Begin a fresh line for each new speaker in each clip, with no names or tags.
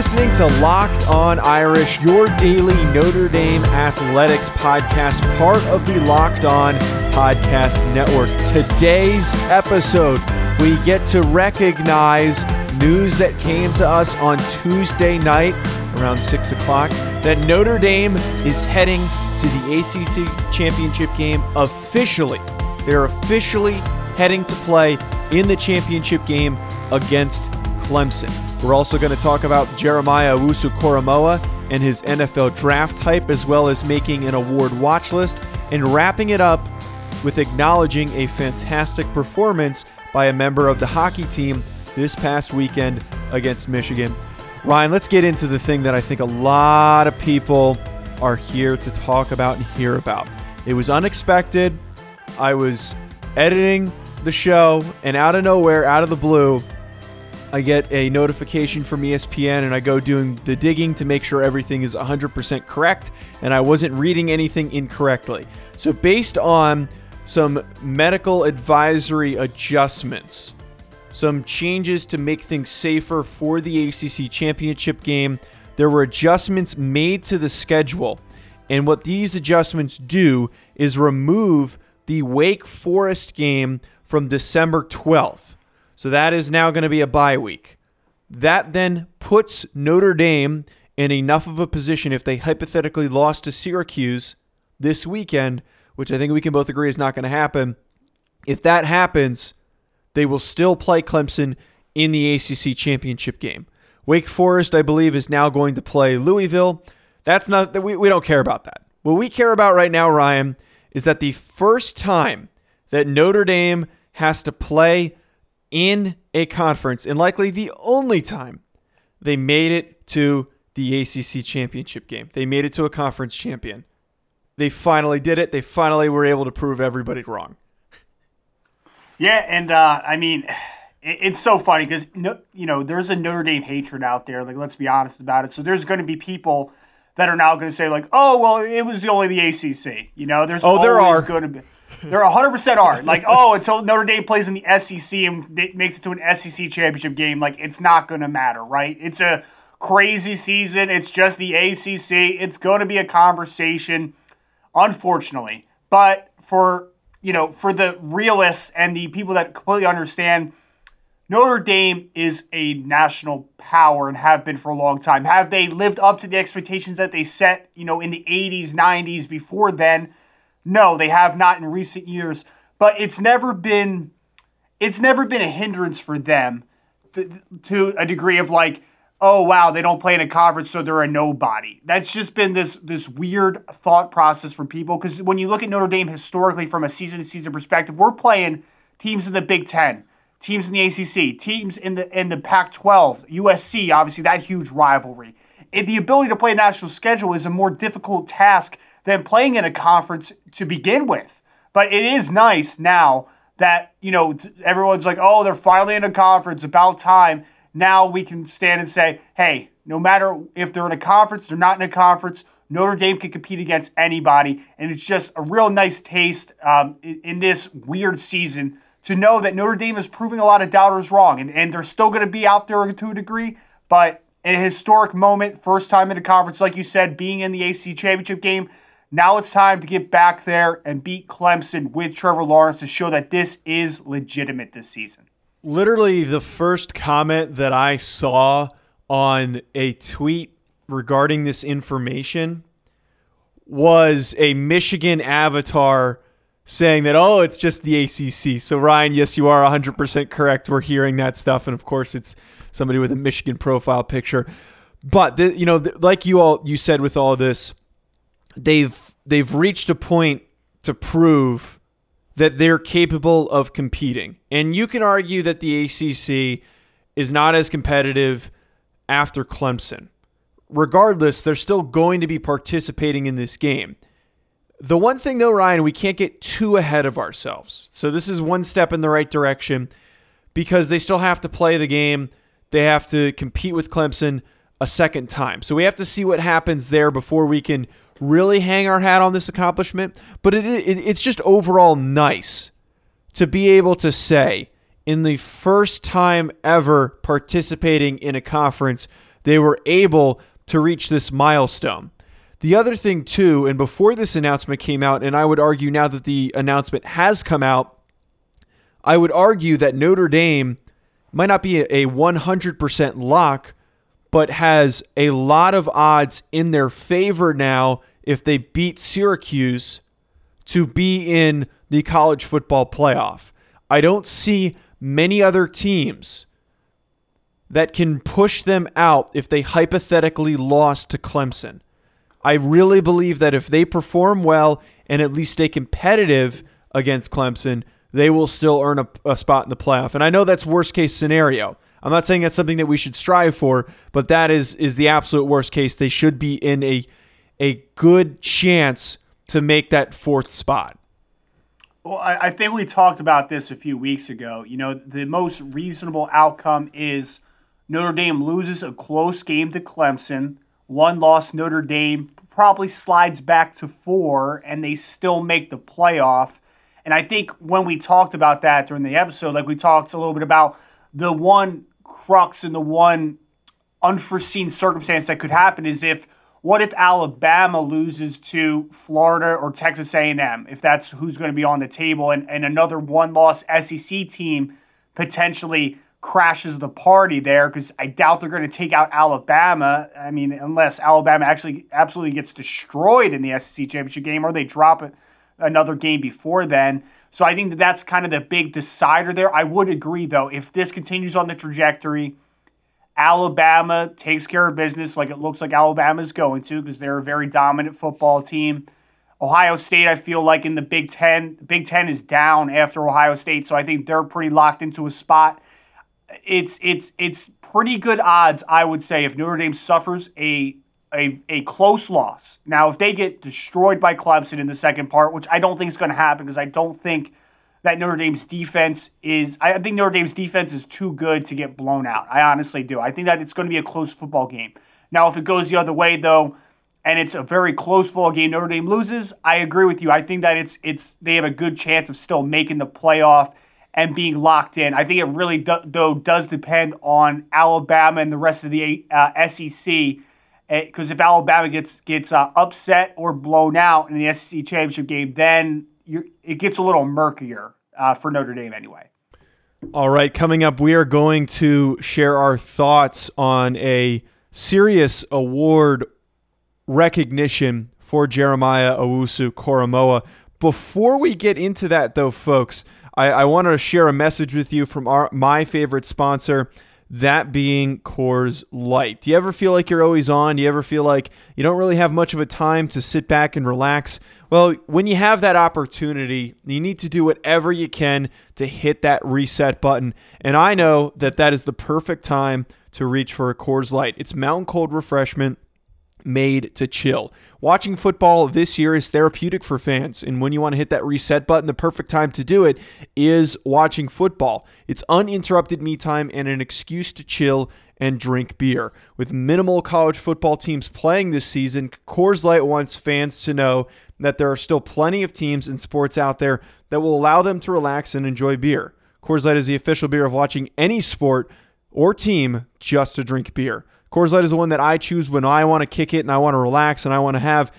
Listening to Locked On Irish, your daily Notre Dame athletics podcast, part of the Locked On Podcast Network. Today's episode, we get to recognize news that came to us on Tuesday night around 6 o'clock that Notre Dame is heading to the ACC championship game officially. They're officially heading to play in the championship game against Clemson. We're also going to talk about Jeremiah Owusu-Koramoah and his NFL draft hype, as well as making an award watch list, and wrapping it up with acknowledging a fantastic performance by a member of the hockey team this past weekend against Michigan. Ryan, let's get into the thing that I think a lot of people are here to talk about and hear about. It was unexpected. I was editing the show, and out of nowhere, out of the blue, I get a notification from ESPN and I go doing the digging to make sure everything is 100% correct and I wasn't reading anything incorrectly. So, based on some medical advisory adjustments, some changes to make things safer for the ACC championship game, there were adjustments made to the schedule. And what these adjustments do is remove the Wake Forest game from December 12th. So that is now going to be a bye week. That then puts Notre Dame in enough of a position if they hypothetically lost to Syracuse this weekend, which I think we can both agree is not going to happen. If that happens, they will still play Clemson in the ACC championship game. Wake Forest, I believe, is now going to play Louisville. That's not that we, we don't care about that. What we care about right now, Ryan, is that the first time that Notre Dame has to play in a conference, and likely the only time they made it to the ACC championship game. They made it to a conference champion. They finally did it. They finally were able to prove everybody wrong.
Yeah, and uh, I mean, it's so funny because no, you know there's a Notre Dame hatred out there. Like, let's be honest about it. So there's going to be people that are now going to say like, "Oh, well, it was the only the ACC." You know, there's
oh, there are
going to be. There 100% are. Like, oh, until Notre Dame plays in the SEC and makes it to an SEC championship game, like, it's not going to matter, right? It's a crazy season. It's just the ACC. It's going to be a conversation, unfortunately. But for, you know, for the realists and the people that completely understand, Notre Dame is a national power and have been for a long time. Have they lived up to the expectations that they set, you know, in the 80s, 90s before then? No, they have not in recent years, but it's never been it's never been a hindrance for them to, to a degree of like, oh wow, they don't play in a conference, so they're a nobody. That's just been this this weird thought process for people because when you look at Notre Dame historically from a season to season perspective, we're playing teams in the Big Ten, teams in the ACC, teams in the in the Pac-12, USC, obviously that huge rivalry. And the ability to play a national schedule is a more difficult task than playing in a conference to begin with. But it is nice now that, you know, everyone's like, oh, they're finally in a conference, about time. Now we can stand and say, hey, no matter if they're in a conference, they're not in a conference, Notre Dame can compete against anybody. And it's just a real nice taste um, in, in, this weird season to know that Notre Dame is proving a lot of doubters wrong. And, and they're still going to be out there to a degree, but a historic moment, first time in a conference, like you said, being in the AC championship game, now it's time to get back there and beat Clemson with Trevor Lawrence to show that this is legitimate this season.
Literally, the first comment that I saw on a tweet regarding this information was a Michigan avatar saying that, oh, it's just the ACC. So, Ryan, yes, you are 100% correct. We're hearing that stuff. And of course, it's somebody with a Michigan profile picture. But, the, you know, the, like you all you said with all this, they've they've reached a point to prove that they're capable of competing. And you can argue that the ACC is not as competitive after Clemson. Regardless, they're still going to be participating in this game. The one thing, though, Ryan, we can't get too ahead of ourselves. So, this is one step in the right direction because they still have to play the game. They have to compete with Clemson a second time. So, we have to see what happens there before we can really hang our hat on this accomplishment, but it, it, it's just overall nice to be able to say in the first time ever participating in a conference they were able to reach this milestone. The other thing, too, and before this announcement came out, and I would argue now that the announcement has come out, I would argue that Notre Dame might not be a 100% lock, but has a lot of odds in their favor now if they beat Syracuse to be in the college football playoff. I don't see many other teams that can push them out if they hypothetically lost to Clemson. I really believe that if they perform well and at least stay competitive against Clemson, they will still earn a, a, spot in the playoff. And I know that's worst case scenario. I'm not saying that's something that we should strive for, but that is is the absolute worst case. They should be in a a good chance to make that fourth spot.
Well, I, I think we talked about this a few weeks ago. You know, the most reasonable outcome is Notre Dame loses a close game to Clemson. One loss, Notre Dame probably slides back to four, and they still make the playoff. And I think when we talked about that during the episode, like we talked a little bit about the one crux and the one unforeseen circumstance that could happen is if what if Alabama loses to Florida or Texas A&M if that's who's going to be on the table and, and another one-loss SEC team potentially crashes the party there because I doubt they're going to take out Alabama. I mean, unless Alabama actually absolutely gets destroyed in the SEC championship game or they drop it another game before then. So I think that that's kind of the big decider there. I would agree, though, if this continues on the trajectory, Alabama takes care of business like it looks like Alabama is going to because they're a very dominant football team. Ohio State, I feel like in the Big Ten, the Big Ten is down after Ohio State, so I think they're pretty locked into a spot. It's it's it's pretty good odds, I would say, if Notre Dame suffers a a, a close loss. Now, if they get destroyed by Clemson in the second part, which I don't think is going to happen because I don't think that Notre Dame's defense is, I think Notre Dame's defense is too good to get blown out. I honestly do. I think that it's going to be a close football game. Now, if it goes the other way, though, and it's a very close football game, Notre Dame loses, I agree with you. I think that it's, it's, they have a good chance of still making the playoff and being locked in. I think it really, do, though, does depend on Alabama and the rest of the uh, SEC because if Alabama gets gets uh, upset or blown out in the SEC championship game, then it gets a little murkier uh, for Notre Dame anyway.
All right, coming up, we are going to share our thoughts on a serious award recognition for Jeremiah Owusu Koramoah. Before we get into that, though, folks, I, I want to share a message with you from our my favorite sponsor that being Coors Light. Do you ever feel like you're always on? Do you ever feel like you don't really have much of a time to sit back and relax? Well, when you have that opportunity, you need to do whatever you can to hit that reset button. And I know that that is the perfect time to reach for a Coors Light. It's mountain cold refreshment made to chill. Watching football this year is therapeutic for fans, and when you want to hit that reset button, the perfect time to do it is watching football. It's uninterrupted me time and an excuse to chill and drink beer. With minimal college football teams playing this season, Coors Light wants fans to know that there are still plenty of teams and sports out there that will allow them to relax and enjoy beer. Coors Light is the official beer of watching any sport or team just to drink beer. Coors Light is the one that I choose when I want to kick it and I want to relax and I want to have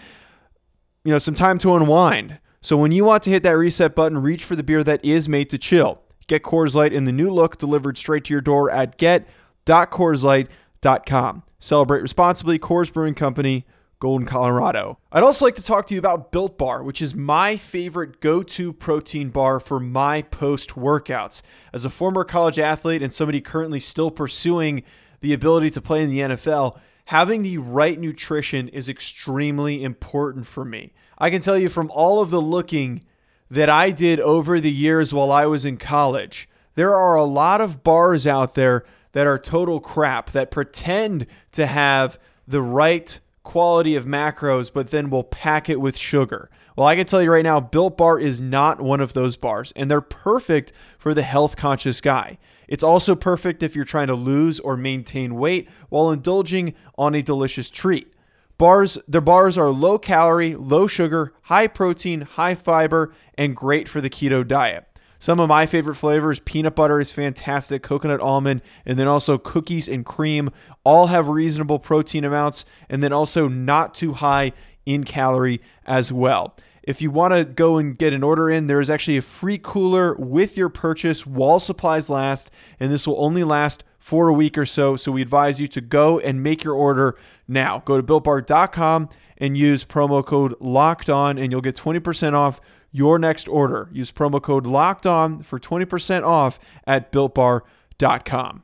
you know some time to unwind. So when you want to hit that reset button, reach for the beer that is made to chill. Get Coors Light in the new look delivered straight to your door at get.coorslight.com. Celebrate responsibly. Coors Brewing Company, Golden, Colorado. I'd also like to talk to you about Built Bar, which is my favorite go to protein bar for my post workouts. As a former college athlete and somebody currently still pursuing the ability to play in the NFL, having the right nutrition is extremely important for me. I can tell you from all of the looking that I did over the years while I was in college, there are a lot of bars out there that are total crap that pretend to have the right quality of macros, but then will pack it with sugar. Well, I can tell you right now, Built Bar is not one of those bars, and they're perfect for the health conscious guy. It's also perfect if you're trying to lose or maintain weight while indulging on a delicious treat. Bars, their bars are low calorie, low sugar, high protein, high fiber, and great for the keto diet. Some of my favorite flavors peanut butter is fantastic, coconut almond, and then also cookies and cream all have reasonable protein amounts and then also not too high in calorie as well. If you want to go and get an order in, there is actually a free cooler with your purchase while supplies last, and this will only last for a week or so. So we advise you to go and make your order now. Go to builtbar.com and use promo code locked on, and you'll get 20% off your next order. Use promo code locked on for 20% off at builtbar.com.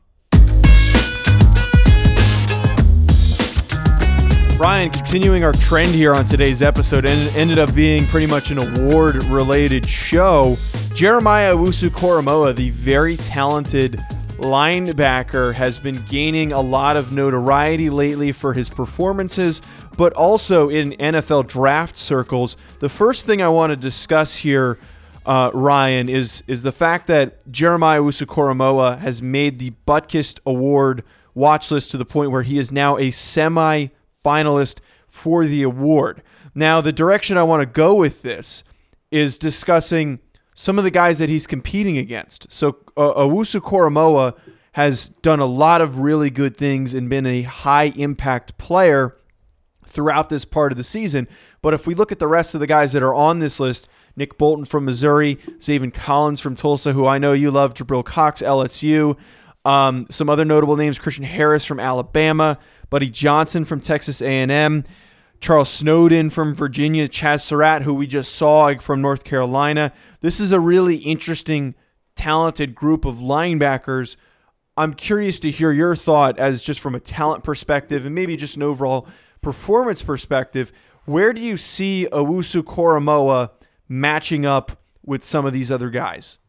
Ryan, continuing our trend here on today's episode, and ended up being pretty much an award related show. Jeremiah Owusu Koramoah, the very talented linebacker, has been gaining a lot of notoriety lately for his performances, but also in NFL draft circles. The first thing I want to discuss here, uh, Ryan, is is the fact that Jeremiah Owusu Koramoah has made the Butkus Award watch list to the point where he is now a semi finalist for the award. Now, the direction I want to go with this is discussing some of the guys that he's competing against. So, uh, Owusu Koramoah has done a lot of really good things and been a high impact player throughout this part of the season. But if we look at the rest of the guys that are on this list, Nick Bolton from Missouri, Zaven Collins from Tulsa, who I know you love, Jabril Cox, LSU, um, some other notable names, Christian Harris from Alabama, Buddy Johnson from Texas A&M, Charles Snowden from Virginia, Chazz Surratt, who we just saw from North Carolina. This is a really interesting, talented group of linebackers. I'm curious to hear your thought as just from a talent perspective and maybe just an overall performance perspective. Where do you see Owusu Koramoah matching up with some of these other guys?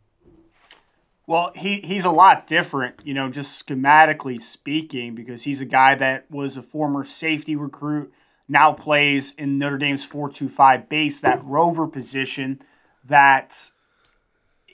Well, he, he's a lot different, you know, just schematically speaking, because he's a guy that was a former safety recruit, now plays in Notre Dame's 425 base, that rover position that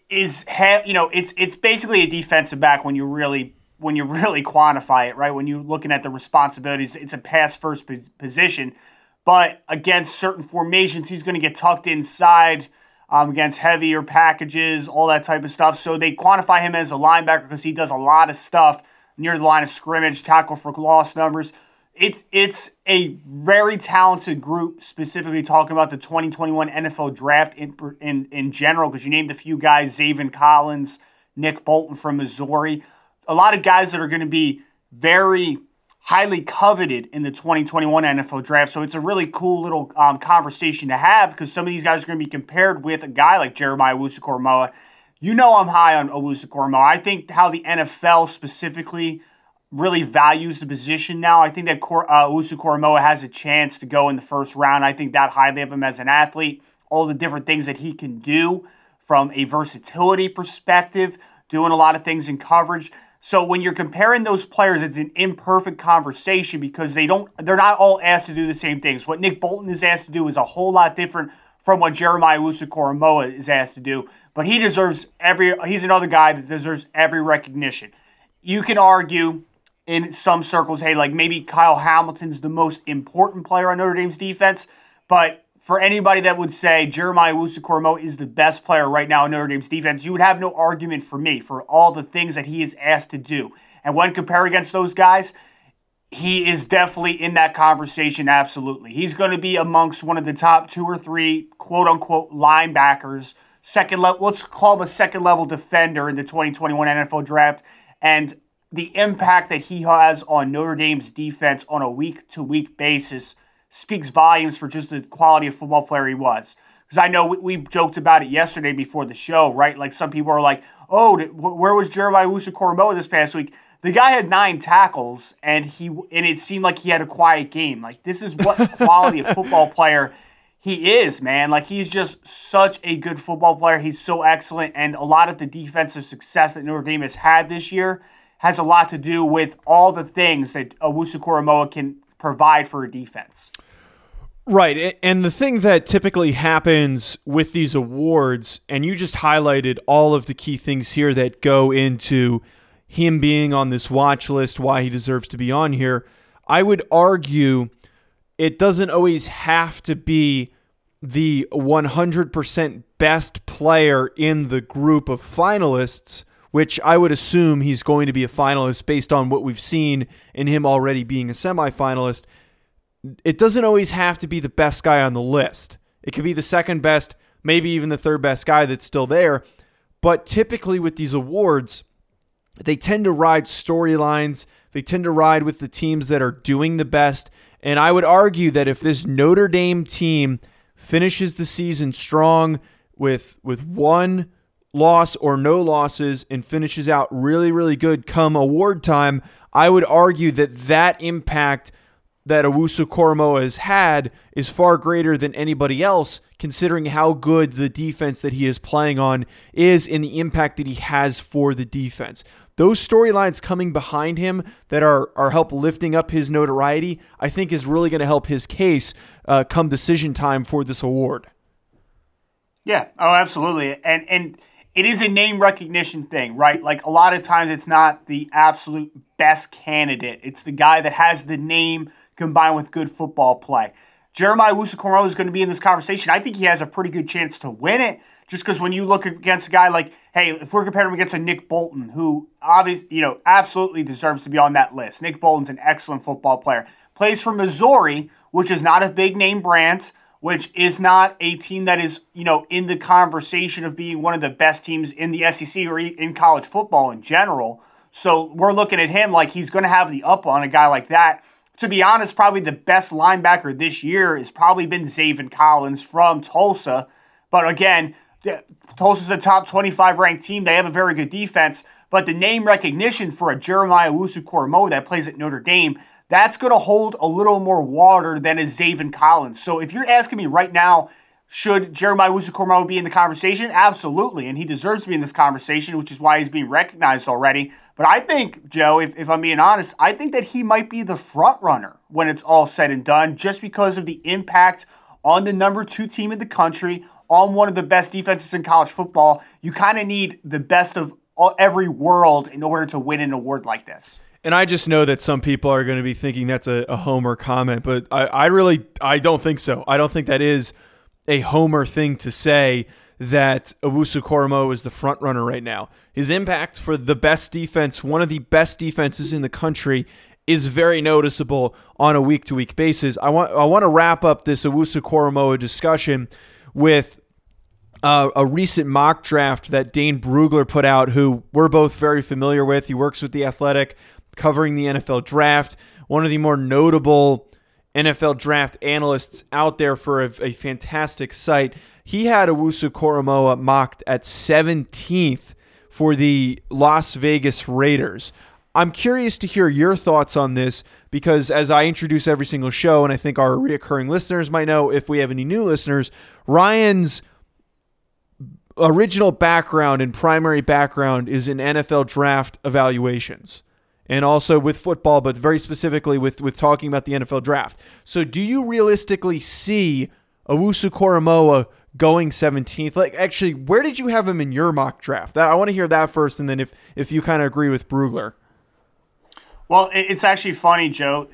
is you know, it's it's basically a defensive back when you really when you really quantify it, right? When you're looking at the responsibilities, it's a pass first position. But against certain formations, he's going to get tucked inside um, against heavier packages, all that type of stuff. So they quantify him as a linebacker because he does a lot of stuff near the line of scrimmage, tackle for loss numbers. It's it's a very talented group, specifically talking about the 2021 NFL draft in in, in general, because you named a few guys, Zaven Collins, Nick Bolton from Missouri. A lot of guys that are going to be very highly coveted in the 2021 NFL draft. So it's a really cool little um, conversation to have because some of these guys are going to be compared with a guy like Jeremiah Owusu You know I'm high on Owusu I think how the NFL specifically really values the position now. I think that Cor- uh, has a chance to go in the first round. I think that highly of him as an athlete, all the different things that he can do from a versatility perspective, doing a lot of things in coverage. So when you're comparing those players, it's an imperfect conversation because they don't they're not all asked to do the same things. What Nick Bolton is asked to do is a whole lot different from what Jeremiah Owusu is asked to do. But he deserves every he's another guy that deserves every recognition. You can argue in some circles, hey, like maybe Kyle Hamilton's the most important player on Notre Dame's defense, but for anybody that would say Jeremiah Owusu is the best player right now in Notre Dame's defense, you would have no argument for me for all the things that he is asked to do. And when compared against those guys, he is definitely in that conversation, absolutely. He's going to be amongst one of the top two or three quote unquote linebackers, second level, let's call him a second level defender in the 2021 NFL draft. And the impact that he has on Notre Dame's defense on a week to week basis speaks volumes for just the quality of football player he was. Because I know we, we, joked about it yesterday before the show, right? Like some people are like, "Oh, did, where was Jeremiah Owusu this past week?" The guy had nine tackles, and he and it seemed like he had a quiet game. Like this is what quality of football player he is, man. Like he's just such a good football player. He's so excellent, and a lot of the defensive success that Notre Dame has had this year has a lot to do with all the things that Owusu can provide for a defense.
Right. And the thing that typically happens with these awards, and you just highlighted all of the key things here that go into him being on this watch list, why he deserves to be on here. I would argue it doesn't always have to be the 100% best player in the group of finalists, which I would assume he's going to be a finalist based on what we've seen in him already being a semifinalist. It doesn't always have to be the best guy on the list. It could be the second best, maybe even the third best guy that's still there. But typically with these awards, they tend to ride storylines, they tend to ride with the teams that are doing the best. And I would argue that if this Notre Dame team finishes the season strong with with one loss or no losses and finishes out really really good come award time, I would argue that that impact that Owusu Koramoah has had is far greater than anybody else, considering how good the defense that he is playing on is and the impact that he has for the defense. Those storylines coming behind him that are are help lifting up his notoriety, I think, is really going to help his case uh, come decision time for this award.
Yeah. Oh, absolutely. And and it is a name recognition thing, right? Like a lot of times, it's not the absolute best candidate. It's the guy that has the name combined with good football play. Jeremiah Owusu is going to be in this conversation. I think he has a pretty good chance to win it just because when you look against a guy like, hey, if we're comparing him against a Nick Bolton, who obviously, you know, absolutely deserves to be on that list. Nick Bolton's an excellent football player. Plays for Missouri, which is not a big name brand, which is not a team that is, you know, in the conversation of being one of the best teams in the SEC or in college football in general. So we're looking at him like he's going to have the up on a guy like that to be honest, probably the best linebacker this year has probably been Zaven Collins from Tulsa. But again, Tulsa's a top 25 ranked team. They have a very good defense. But the name recognition for a Jeremiah Owusu that plays at Notre Dame, that's going to hold a little more water than a Zaven Collins. So if you're asking me right now, should Jeremiah Owusu be in the conversation? Absolutely. And he deserves to be in this conversation, which is why he's being recognized already. But I think, Joe, if, if I'm being honest, I think that he might be the front runner when it's all said and done, just because of the impact on the number two team in the country, on one of the best defenses in college football. You kind of need the best of all, every world in order to win an award like this.
And I just know that some people are going to be thinking that's a, a homer comment, but I, I really I don't think so. I don't think that is a homer thing to say that Owusu Koramoah is the front runner right now. His impact for the best defense, one of the best defenses in the country, is very noticeable on a week to week basis. I want I want to wrap up this Owusu Koramoah discussion with uh, a recent mock draft that Dane Brugler put out, who we're both very familiar with. He works with the Athletic, covering the NFL draft. One of the more notable NFL draft analysts out there for a, a fantastic site. He had Owusu Koramoah mocked at 17th for the Las Vegas Raiders. I'm curious to hear your thoughts on this because as I introduce every single show, and I think our reoccurring listeners might know if we have any new listeners, Ryan's original background and primary background is in NFL draft evaluations and also with football, but very specifically with, with talking about the NFL draft. So, do you realistically see Owusu Koramoah going 17th? Like, actually, where did you have him in your mock draft? That, I want to hear that first, and then if if you kind of agree with Brugler.
Well, it's actually funny, Joe.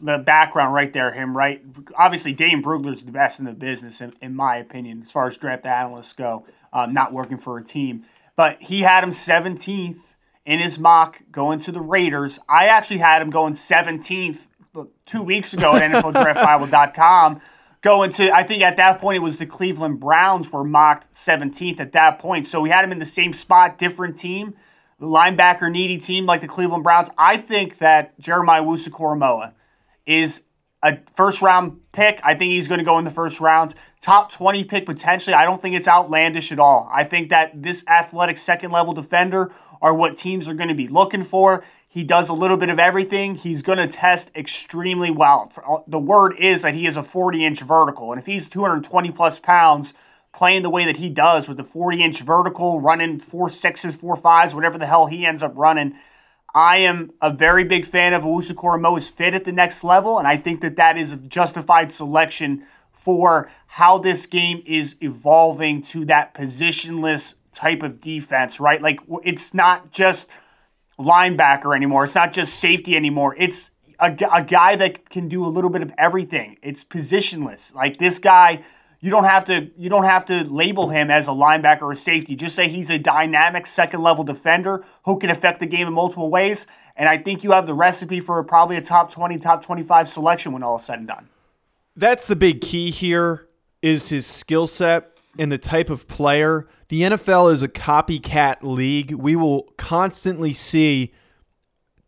The background right there, him right. Obviously, Dane Brugler's the best in the business, in, in my opinion, as far as draft analysts go. Um, not working for a team, but he had him 17th in his mock going to the Raiders. I actually had him going 17th two weeks ago at NFLDraftBible.com. Going to, I think at that point it was the Cleveland Browns were mocked 17th at that point. So we had him in the same spot, different team, linebacker needy team like the Cleveland Browns. I think that Jeremiah Owusu is a first round pick. I think he's going to go in the first round. Top 20 pick potentially. I don't think it's outlandish at all. I think that this athletic second level defender are what teams are going to be looking for. He does a little bit of everything. He's going to test extremely well. Uh, the word is that he is a 40 inch vertical. And if he's 220 plus pounds, playing the way that he does with the 40 inch vertical, running four sixes, four fives, whatever the hell he ends up running, I am a very big fan of Owusu Koramoah's fit at the next level. And I think that that is a justified selection for how this game is evolving to that positionless type of defense, right? Like it's not just linebacker anymore. It's not just safety anymore. It's a, a guy that can do a little bit of everything. It's positionless. Like this guy, you don't have to you don't have to label him as a linebacker or safety. Just say he's a dynamic second level defender who can affect the game in multiple ways. And I think you have the recipe for probably a top 20, top 25 selection when all is said and done.
That's the big key here is his skill set and the type of player. The NFL is a copycat league. We will constantly see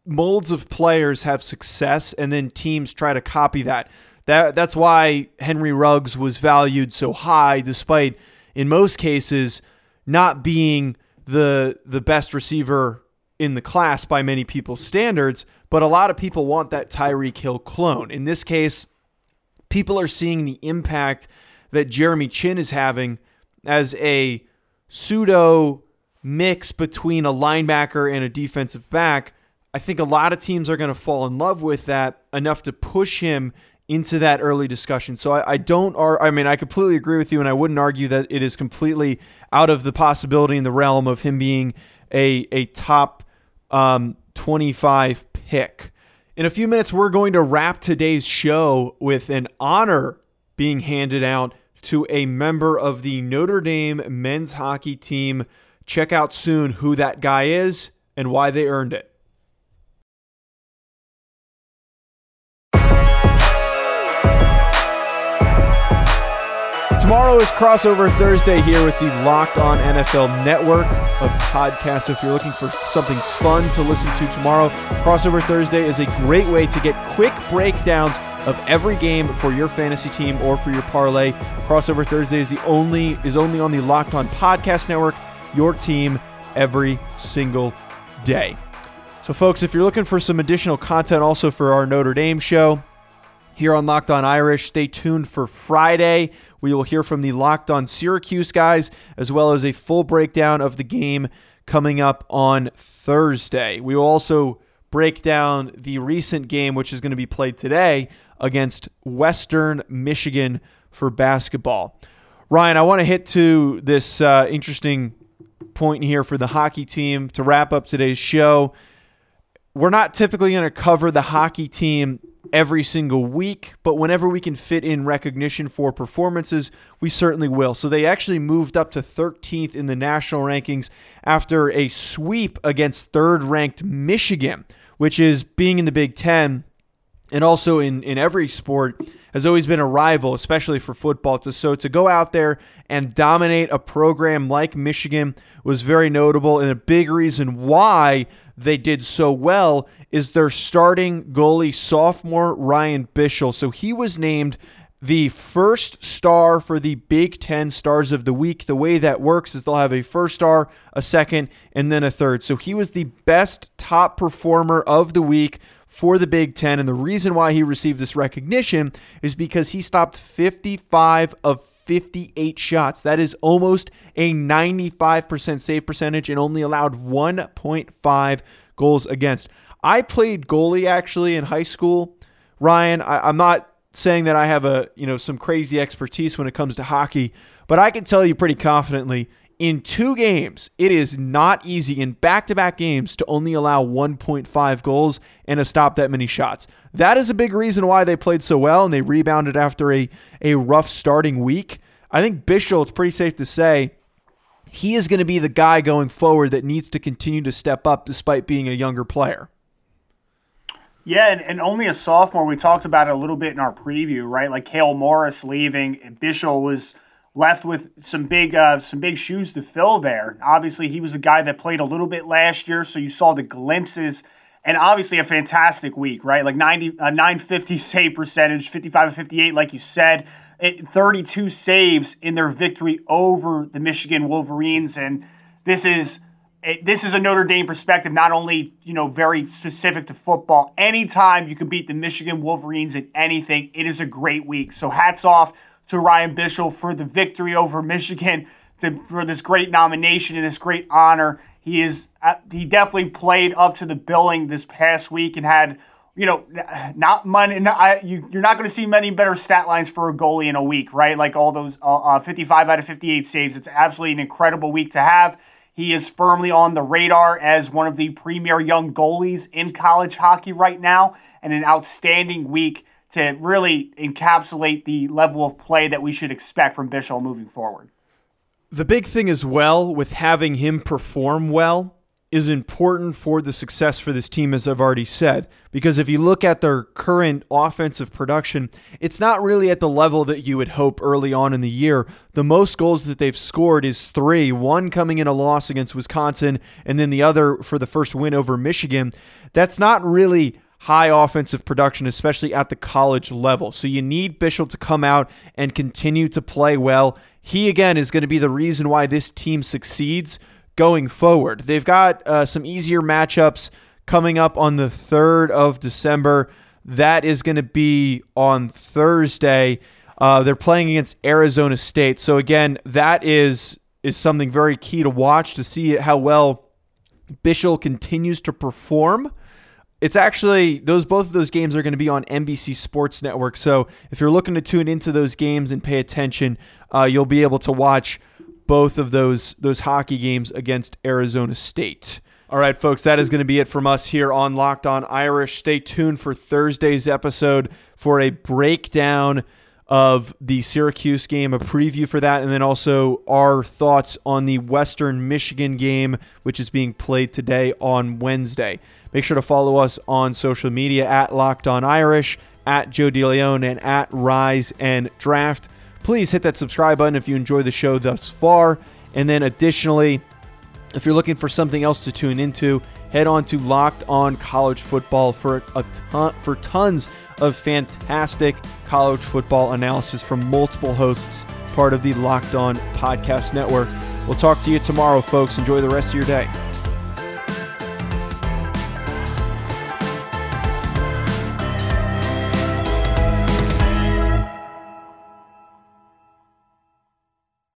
molds of players have success and then teams try to copy that. That that's why Henry Ruggs was valued so high despite in most cases not being the the best receiver in the class by many people's standards, but a lot of people want that Tyreek Hill clone. In this case, people are seeing the impact that Jeremy Chinn is having as a pseudo mix between a linebacker and a defensive back. I think a lot of teams are going to fall in love with that enough to push him into that early discussion. So I, I don't, ar- I mean, I completely agree with you, and I wouldn't argue that it is completely out of the possibility in the realm of him being a a top um, 25 pick. In a few minutes, we're going to wrap today's show with an honor being handed out to a member of the Notre Dame men's hockey team. Check out soon who that guy is and why they earned it. Tomorrow is crossover Thursday here with the Locked On NFL network of podcasts. If you're looking for something fun to listen to tomorrow, crossover Thursday is a great way to get quick breakdowns of every game for your fantasy team or for your parlay. Crossover Thursday is the only is only on the Locked On Podcast Network. Your team every single day. So, folks, if you're looking for some additional content also for our Notre Dame show, here on Locked On Irish. Stay tuned for Friday. We will hear from the Locked On Syracuse guys, as well as a full breakdown of the game coming up on Thursday. We will also break down the recent game, which is going to be played today against Western Michigan for basketball. Ryan, I want to hit to this uh, interesting point here for the hockey team to wrap up today's show. We're not typically going to cover the hockey team every single week, but whenever we can fit in recognition for performances, we certainly will. So they actually moved up to 13th in the national rankings after a sweep against third ranked Michigan, which is being in the Big Ten and also in, in every sport has always been a rival, especially for football. So to go out there and dominate a program like Michigan was very notable, and a big reason why they did so well is their starting goalie sophomore Ryan Bischel. So he was named the first star for the Big Ten Stars of the Week. The way that works is they'll have a first star, a second, and then a third. So he was the best top performer of the week for the Big Ten. And the reason why he received this recognition is because he stopped 55 of 58 shots. That is almost a 95% save percentage and only allowed 1.5 goals against. I played goalie actually in high school. Ryan, I, am not saying that I have a you know some crazy expertise when it comes to hockey, but I can tell you pretty confidently in two games, it is not easy in back to back games to only allow 1.5 goals and to stop that many shots. That is a big reason why they played so well and they rebounded after a, a rough starting week. I think Bischel, it's pretty safe to say, he is going to be the guy going forward that needs to continue to step up despite being a younger player.
Yeah, and, and only a sophomore. We talked about it a little bit in our preview, right? Like Cale Morris leaving, Bischel was left with some big uh, some big shoes to fill there. Obviously, he was a guy that played a little bit last year, so you saw the glimpses. And obviously, a fantastic week, right? Like 90, uh, 950 save percentage, 55 58, like you said, it, 32 saves in their victory over the Michigan Wolverines. And this is it, this is a Notre Dame perspective, not only you know very specific to football. Anytime you can beat the Michigan Wolverines in anything, it is a great week. So hats off to Ryan Bischel for the victory over Michigan, to, for this great nomination and this great honor. He is uh, he definitely played up to the billing this past week and had you know not money. Not, you, you're not going to see many better stat lines for a goalie in a week, right? Like all those uh, uh, 55 out of 58 saves. It's absolutely an incredible week to have. He is firmly on the radar as one of the premier young goalies in college hockey right now, and an outstanding week to really encapsulate the level of play that we should expect from Bischel moving forward.
The big thing as well with having him perform well is important for the success for this team, as I've already said. Because if you look at their current offensive production, it's not really at the level that you would hope early on in the year. The most goals that they've scored is three one coming in a loss against Wisconsin, and then the other for the first win over Michigan. That's not really high offensive production, especially at the college level. So you need Bischel to come out and continue to play well. He, again, is going to be the reason why this team succeeds going forward. They've got uh, some easier matchups coming up on the 3rd of December. That is going to be on Thursday. Uh, they're playing against Arizona State. So again, that is is something very key to watch to see how well Bischel continues to perform. It's actually those both of those games are going to be on NBC Sports Network. So if you're looking to tune into those games and pay attention, uh, you'll be able to watch both of those those hockey games against Arizona State. All right, folks, that is going to be it from us here on Locked On Irish. Stay tuned for Thursday's episode for a breakdown of the Syracuse game, a preview for that, and then also our thoughts on the Western Michigan game, which is being played today on Wednesday. Make sure to follow us on social media at Locked On Irish, at Joe DeLeon, and at Rise and Draft please hit that subscribe button if you enjoy the show thus far. And then additionally, if you're looking for something else to tune into, head on to Locked On College Football for a ton, for tons of fantastic college football analysis from multiple hosts, part of the Locked On Podcast Network. We'll talk to you tomorrow, folks. Enjoy the rest of your day.